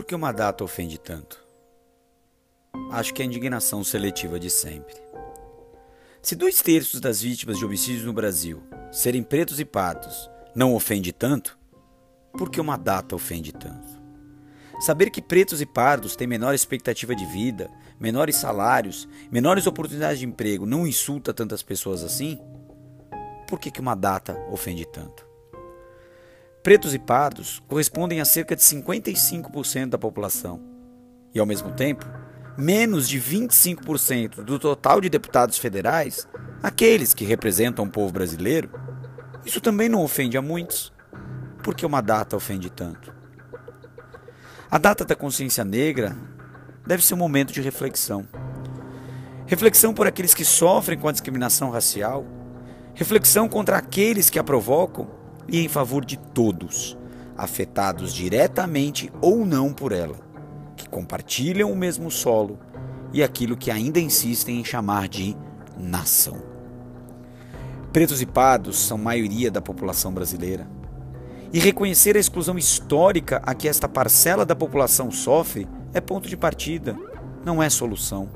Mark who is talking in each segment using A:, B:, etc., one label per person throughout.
A: Por que uma data ofende tanto? Acho que é a indignação seletiva de sempre. Se dois terços das vítimas de homicídios no Brasil serem pretos e pardos não ofende tanto, por que uma data ofende tanto? Saber que pretos e pardos têm menor expectativa de vida, menores salários, menores oportunidades de emprego não insulta tantas pessoas assim? Por que, que uma data ofende tanto? Pretos e pardos correspondem a cerca de 55% da população. E, ao mesmo tempo, menos de 25% do total de deputados federais, aqueles que representam o povo brasileiro, isso também não ofende a muitos. Por que uma data ofende tanto? A data da consciência negra deve ser um momento de reflexão. Reflexão por aqueles que sofrem com a discriminação racial, reflexão contra aqueles que a provocam e em favor de todos, afetados diretamente ou não por ela, que compartilham o mesmo solo e aquilo que ainda insistem em chamar de nação. Pretos e pardos são maioria da população brasileira. E reconhecer a exclusão histórica a que esta parcela da população sofre é ponto de partida, não é solução.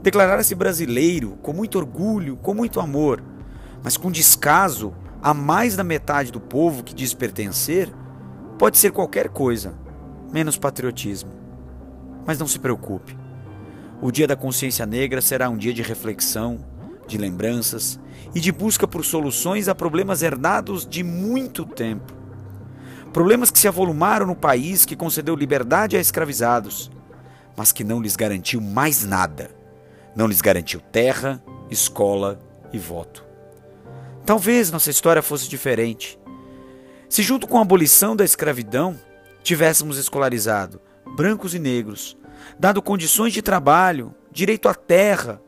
A: Declarar-se brasileiro com muito orgulho, com muito amor, mas com descaso a mais da metade do povo que diz pertencer, pode ser qualquer coisa, menos patriotismo. Mas não se preocupe. O Dia da Consciência Negra será um dia de reflexão, de lembranças e de busca por soluções a problemas herdados de muito tempo. Problemas que se avolumaram no país que concedeu liberdade a escravizados, mas que não lhes garantiu mais nada. Não lhes garantiu terra, escola e voto. Talvez nossa história fosse diferente. Se, junto com a abolição da escravidão, tivéssemos escolarizado brancos e negros, dado condições de trabalho, direito à terra,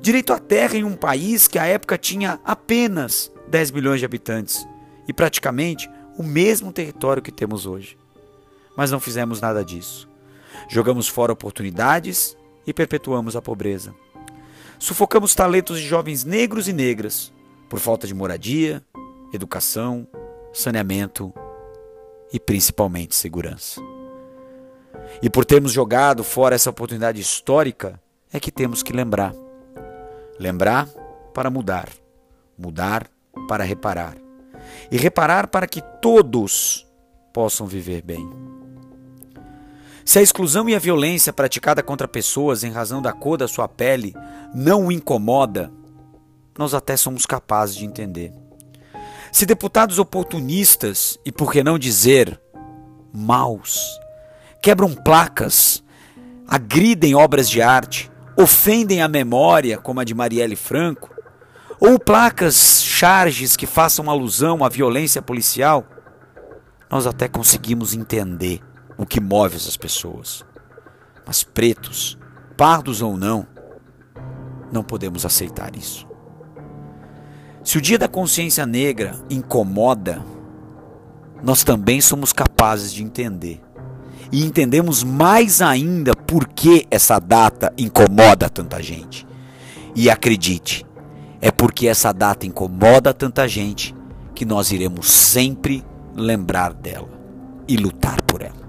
A: direito à terra em um país que à época tinha apenas 10 milhões de habitantes e praticamente o mesmo território que temos hoje. Mas não fizemos nada disso. Jogamos fora oportunidades e perpetuamos a pobreza. Sufocamos talentos de jovens negros e negras por falta de moradia, educação, saneamento e principalmente segurança. E por termos jogado fora essa oportunidade histórica, é que temos que lembrar. Lembrar para mudar, mudar para reparar, e reparar para que todos possam viver bem. Se a exclusão e a violência praticada contra pessoas em razão da cor da sua pele não o incomoda, nós até somos capazes de entender. Se deputados oportunistas, e por que não dizer maus, quebram placas, agridem obras de arte, ofendem a memória, como a de Marielle Franco, ou placas, charges que façam alusão à violência policial, nós até conseguimos entender o que move essas pessoas. Mas pretos, pardos ou não, não podemos aceitar isso. Se o dia da consciência negra incomoda, nós também somos capazes de entender. E entendemos mais ainda por que essa data incomoda tanta gente. E acredite, é porque essa data incomoda tanta gente que nós iremos sempre lembrar dela e lutar por ela.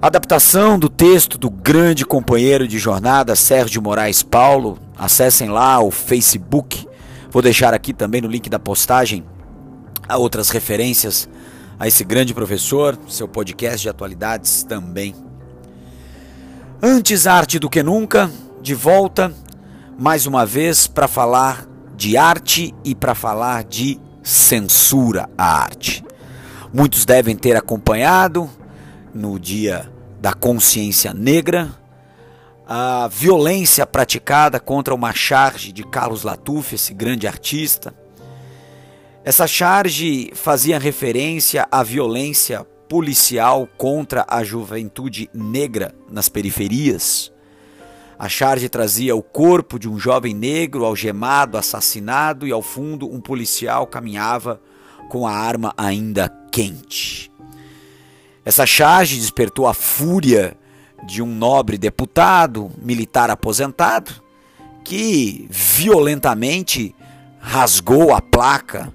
A: Adaptação do texto do grande companheiro de jornada Sérgio Moraes Paulo. Acessem lá o Facebook. Vou deixar aqui também no link da postagem outras referências a esse grande professor, seu podcast de atualidades também. Antes arte do que nunca, de volta mais uma vez para falar de arte e para falar de censura à arte. Muitos devem ter acompanhado no dia da consciência negra a violência praticada contra uma charge de Carlos Latuf, esse grande artista. Essa charge fazia referência à violência policial contra a juventude negra nas periferias. A charge trazia o corpo de um jovem negro algemado, assassinado, e ao fundo um policial caminhava com a arma ainda quente. Essa charge despertou a fúria de um nobre deputado, militar aposentado, que violentamente rasgou a placa,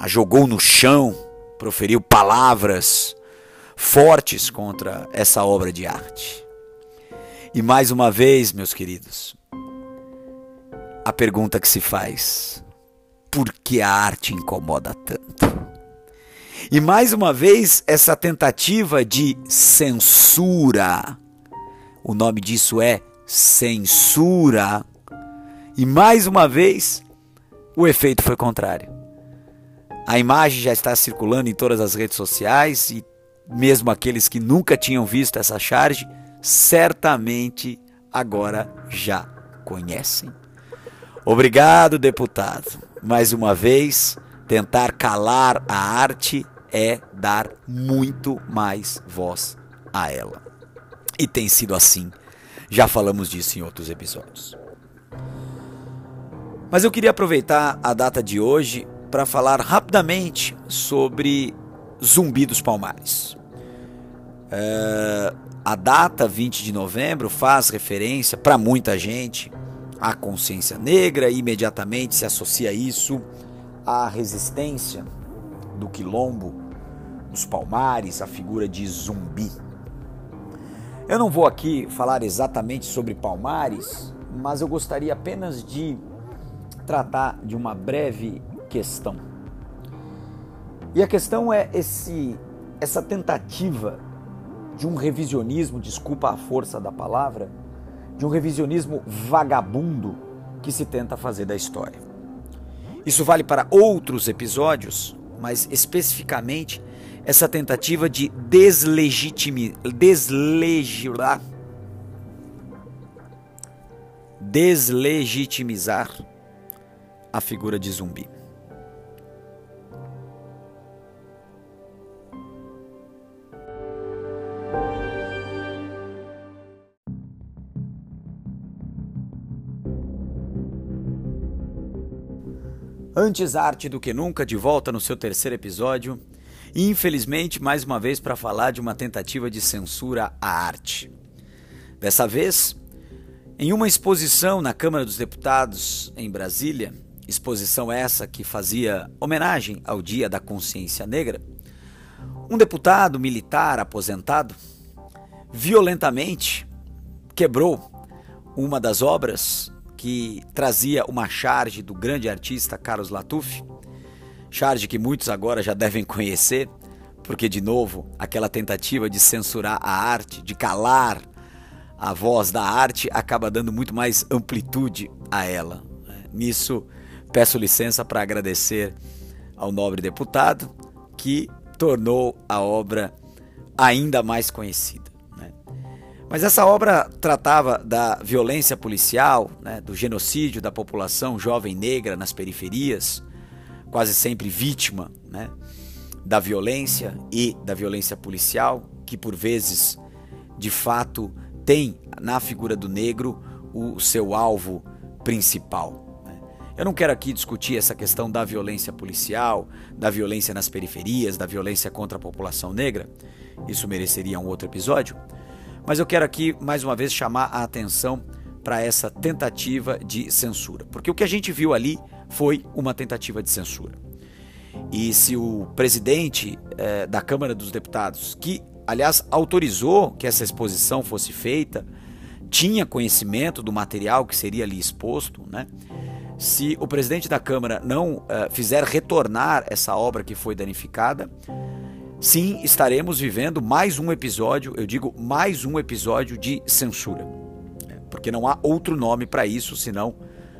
A: a jogou no chão, proferiu palavras fortes contra essa obra de arte. E mais uma vez, meus queridos, a pergunta que se faz: por que a arte incomoda tanto? E mais uma vez, essa tentativa de censura. O nome disso é censura. E mais uma vez, o efeito foi contrário. A imagem já está circulando em todas as redes sociais e mesmo aqueles que nunca tinham visto essa charge, certamente agora já conhecem. Obrigado, deputado. Mais uma vez, tentar calar a arte é dar muito mais voz a ela. E tem sido assim. Já falamos disso em outros episódios. Mas eu queria aproveitar a data de hoje para falar rapidamente sobre Zumbi dos Palmares. É, a data 20 de novembro faz referência para muita gente à consciência negra e imediatamente se associa isso à resistência do quilombo, dos palmares, a figura de zumbi. Eu não vou aqui falar exatamente sobre palmares, mas eu gostaria apenas de tratar de uma breve questão. E a questão é esse essa tentativa de um revisionismo, desculpa a força da palavra, de um revisionismo vagabundo que se tenta fazer da história. Isso vale para outros episódios, mas especificamente essa tentativa de deslegitimar, deslegitimar, deslegitimizar a figura de zumbi. Antes arte do que nunca, de volta no seu terceiro episódio. Infelizmente, mais uma vez, para falar de uma tentativa de censura à arte. Dessa vez, em uma exposição na Câmara dos Deputados em Brasília, exposição essa que fazia homenagem ao Dia da Consciência Negra, um deputado militar aposentado violentamente quebrou uma das obras que trazia uma charge do grande artista Carlos Latuf, charge que muitos agora já devem conhecer, porque de novo, aquela tentativa de censurar a arte, de calar a voz da arte, acaba dando muito mais amplitude a ela. Nisso, peço licença para agradecer ao nobre deputado que tornou a obra ainda mais conhecida. Mas essa obra tratava da violência policial, né, do genocídio da população jovem negra nas periferias, quase sempre vítima né, da violência e da violência policial, que por vezes, de fato, tem na figura do negro o seu alvo principal. Né. Eu não quero aqui discutir essa questão da violência policial, da violência nas periferias, da violência contra a população negra. Isso mereceria um outro episódio. Mas eu quero aqui mais uma vez chamar a atenção para essa tentativa de censura, porque o que a gente viu ali foi uma tentativa de censura. E se o presidente eh, da Câmara dos Deputados, que aliás autorizou que essa exposição fosse feita, tinha conhecimento do material que seria ali exposto, né? Se o presidente da Câmara não eh, fizer retornar essa obra que foi danificada, sim, estaremos vivendo mais um episódio, eu digo mais um episódio de censura. Porque não há outro nome para isso senão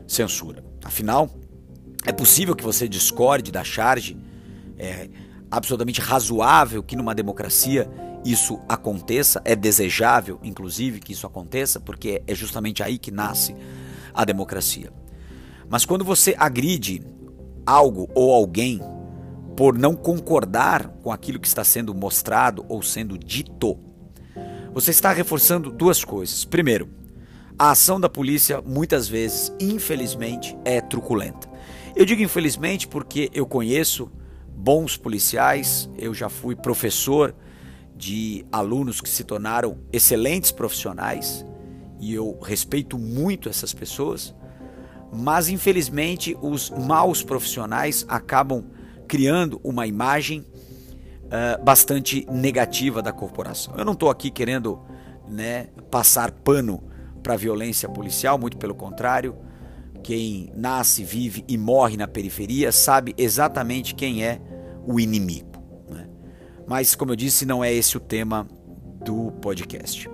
A: censura. Afinal, é possível que você discorde da charge, é absolutamente razoável que numa democracia isso aconteça, é desejável, inclusive, que isso aconteça, porque é justamente aí que nasce a democracia. Mas quando você agride algo ou alguém por não concordar com aquilo que está sendo mostrado ou sendo dito, você está reforçando duas coisas. Primeiro, a ação da polícia muitas vezes, infelizmente, é truculenta. Eu digo infelizmente porque eu conheço bons policiais, eu já fui professor de alunos que se tornaram excelentes profissionais e eu respeito muito essas pessoas, mas infelizmente os maus profissionais acabam criando uma imagem uh, bastante negativa da corporação. Eu não estou aqui querendo né, passar pano para a violência policial, muito pelo contrário. Quem nasce, vive e morre na periferia sabe exatamente quem é o inimigo. Né? Mas, como eu disse, não é esse o tema do podcast.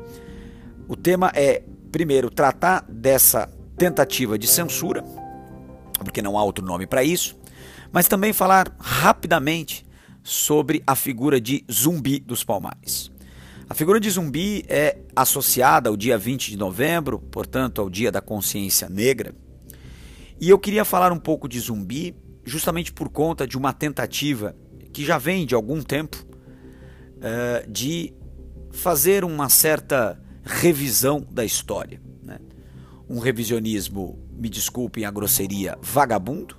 A: O tema é, primeiro, tratar dessa tentativa de censura, porque não há outro nome para isso, mas também falar rapidamente sobre a figura de Zumbi dos Palmares. A figura de Zumbi é associada ao dia 20 de novembro, portanto, ao Dia da Consciência Negra. E eu queria falar um pouco de Zumbi justamente por conta de uma tentativa que já vem de algum tempo uh, de fazer uma certa revisão da história. Né? Um revisionismo, me desculpem a grosseria, vagabundo,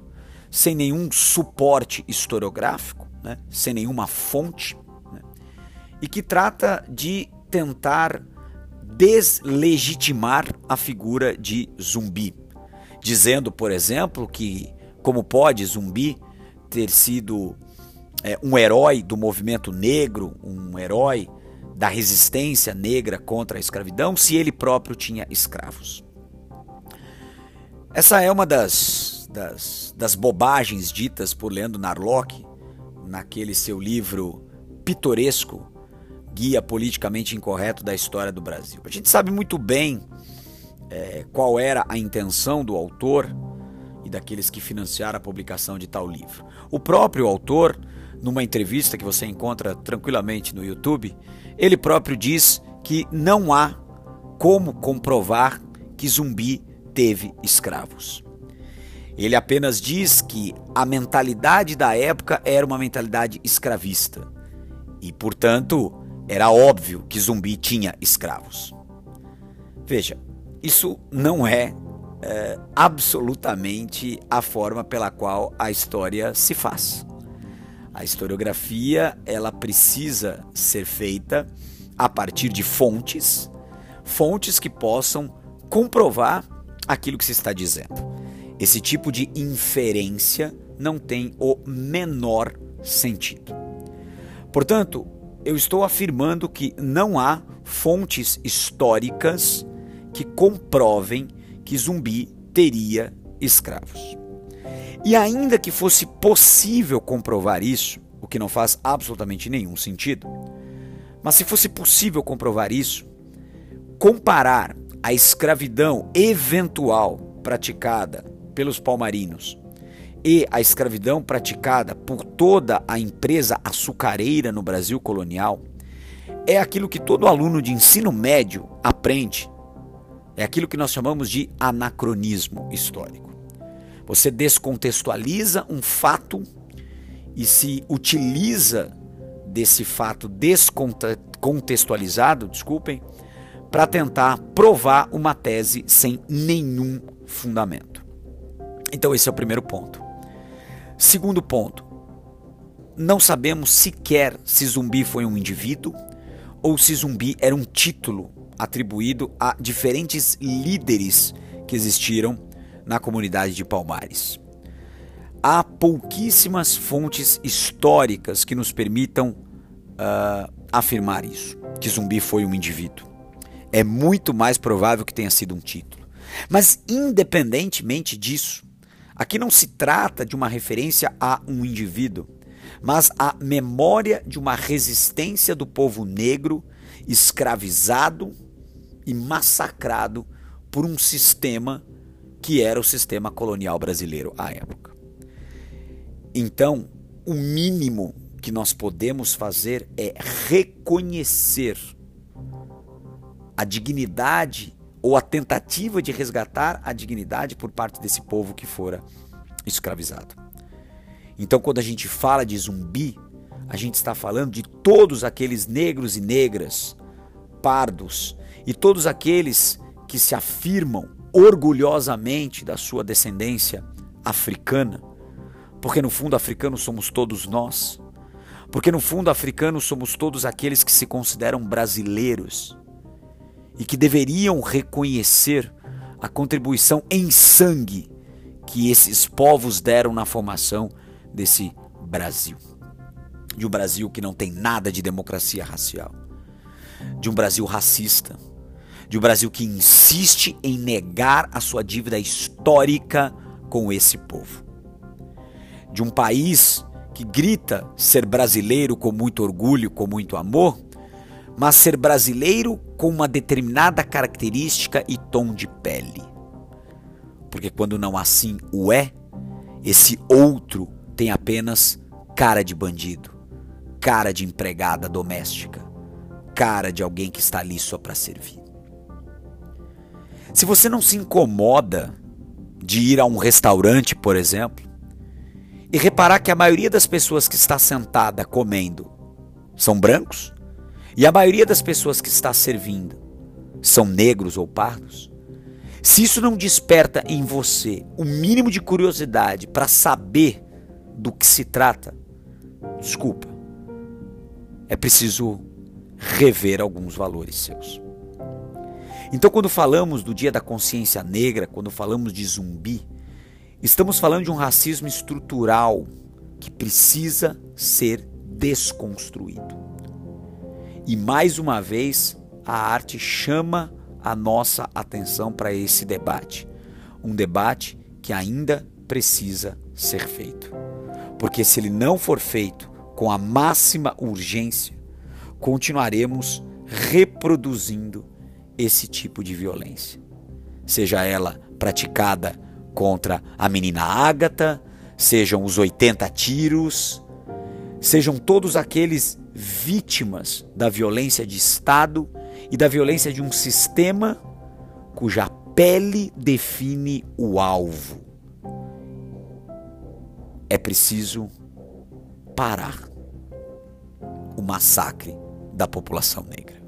A: sem nenhum suporte historiográfico, né? sem nenhuma fonte, né? e que trata de tentar deslegitimar a figura de zumbi, dizendo, por exemplo, que como pode zumbi ter sido é, um herói do movimento negro, um herói da resistência negra contra a escravidão, se ele próprio tinha escravos. Essa é uma das, das, das bobagens ditas por Leandro Narlock naquele seu livro pitoresco, Guia Politicamente Incorreto da História do Brasil. A gente sabe muito bem é, qual era a intenção do autor e daqueles que financiaram a publicação de tal livro. O próprio autor, numa entrevista que você encontra tranquilamente no YouTube, ele próprio diz que não há como comprovar que Zumbi teve escravos. Ele apenas diz que a mentalidade da época era uma mentalidade escravista e, portanto, era óbvio que Zumbi tinha escravos. Veja, isso não é, é absolutamente a forma pela qual a história se faz. A historiografia ela precisa ser feita a partir de fontes, fontes que possam comprovar aquilo que se está dizendo. Esse tipo de inferência não tem o menor sentido. Portanto, eu estou afirmando que não há fontes históricas que comprovem que Zumbi teria escravos. E ainda que fosse possível comprovar isso, o que não faz absolutamente nenhum sentido, mas se fosse possível comprovar isso, comparar a escravidão eventual praticada pelos palmarinos e a escravidão praticada por toda a empresa açucareira no Brasil colonial é aquilo que todo aluno de ensino médio aprende. É aquilo que nós chamamos de anacronismo histórico. Você descontextualiza um fato e se utiliza desse fato descontextualizado, desculpem, para tentar provar uma tese sem nenhum fundamento. Então esse é o primeiro ponto. Segundo ponto, não sabemos sequer se zumbi foi um indivíduo ou se zumbi era um título atribuído a diferentes líderes que existiram na comunidade de Palmares. Há pouquíssimas fontes históricas que nos permitam uh, afirmar isso, que Zumbi foi um indivíduo. É muito mais provável que tenha sido um título. Mas, independentemente disso, aqui não se trata de uma referência a um indivíduo, mas a memória de uma resistência do povo negro escravizado e massacrado por um sistema que era o sistema colonial brasileiro à época. Então, o mínimo que nós podemos fazer é reconhecer a dignidade ou a tentativa de resgatar a dignidade por parte desse povo que fora escravizado. Então, quando a gente fala de zumbi, a gente está falando de todos aqueles negros e negras, pardos e todos aqueles que se afirmam orgulhosamente da sua descendência africana, porque no fundo africano somos todos nós, porque no fundo africano somos todos aqueles que se consideram brasileiros e que deveriam reconhecer a contribuição em sangue que esses povos deram na formação desse Brasil. de um Brasil que não tem nada de democracia racial, de um Brasil racista, de um Brasil que insiste em negar a sua dívida histórica com esse povo, de um país que grita ser brasileiro com muito orgulho, com muito amor, mas ser brasileiro com uma determinada característica e tom de pele. Porque quando não assim o é, esse outro tem apenas cara de bandido, cara de empregada doméstica, cara de alguém que está ali só para servir. Se você não se incomoda de ir a um restaurante, por exemplo, e reparar que a maioria das pessoas que está sentada comendo são brancos e a maioria das pessoas que está servindo são negros ou pardos, se isso não desperta em você o mínimo de curiosidade para saber do que se trata, desculpa, é preciso rever alguns valores seus. Então, quando falamos do Dia da Consciência Negra, quando falamos de zumbi, estamos falando de um racismo estrutural que precisa ser desconstruído. E mais uma vez, a arte chama a nossa atenção para esse debate. Um debate que ainda precisa ser feito. Porque se ele não for feito com a máxima urgência, continuaremos reproduzindo esse tipo de violência. Seja ela praticada contra a menina Ágata, sejam os 80 tiros, sejam todos aqueles vítimas da violência de Estado e da violência de um sistema cuja pele define o alvo. É preciso parar o massacre da população negra.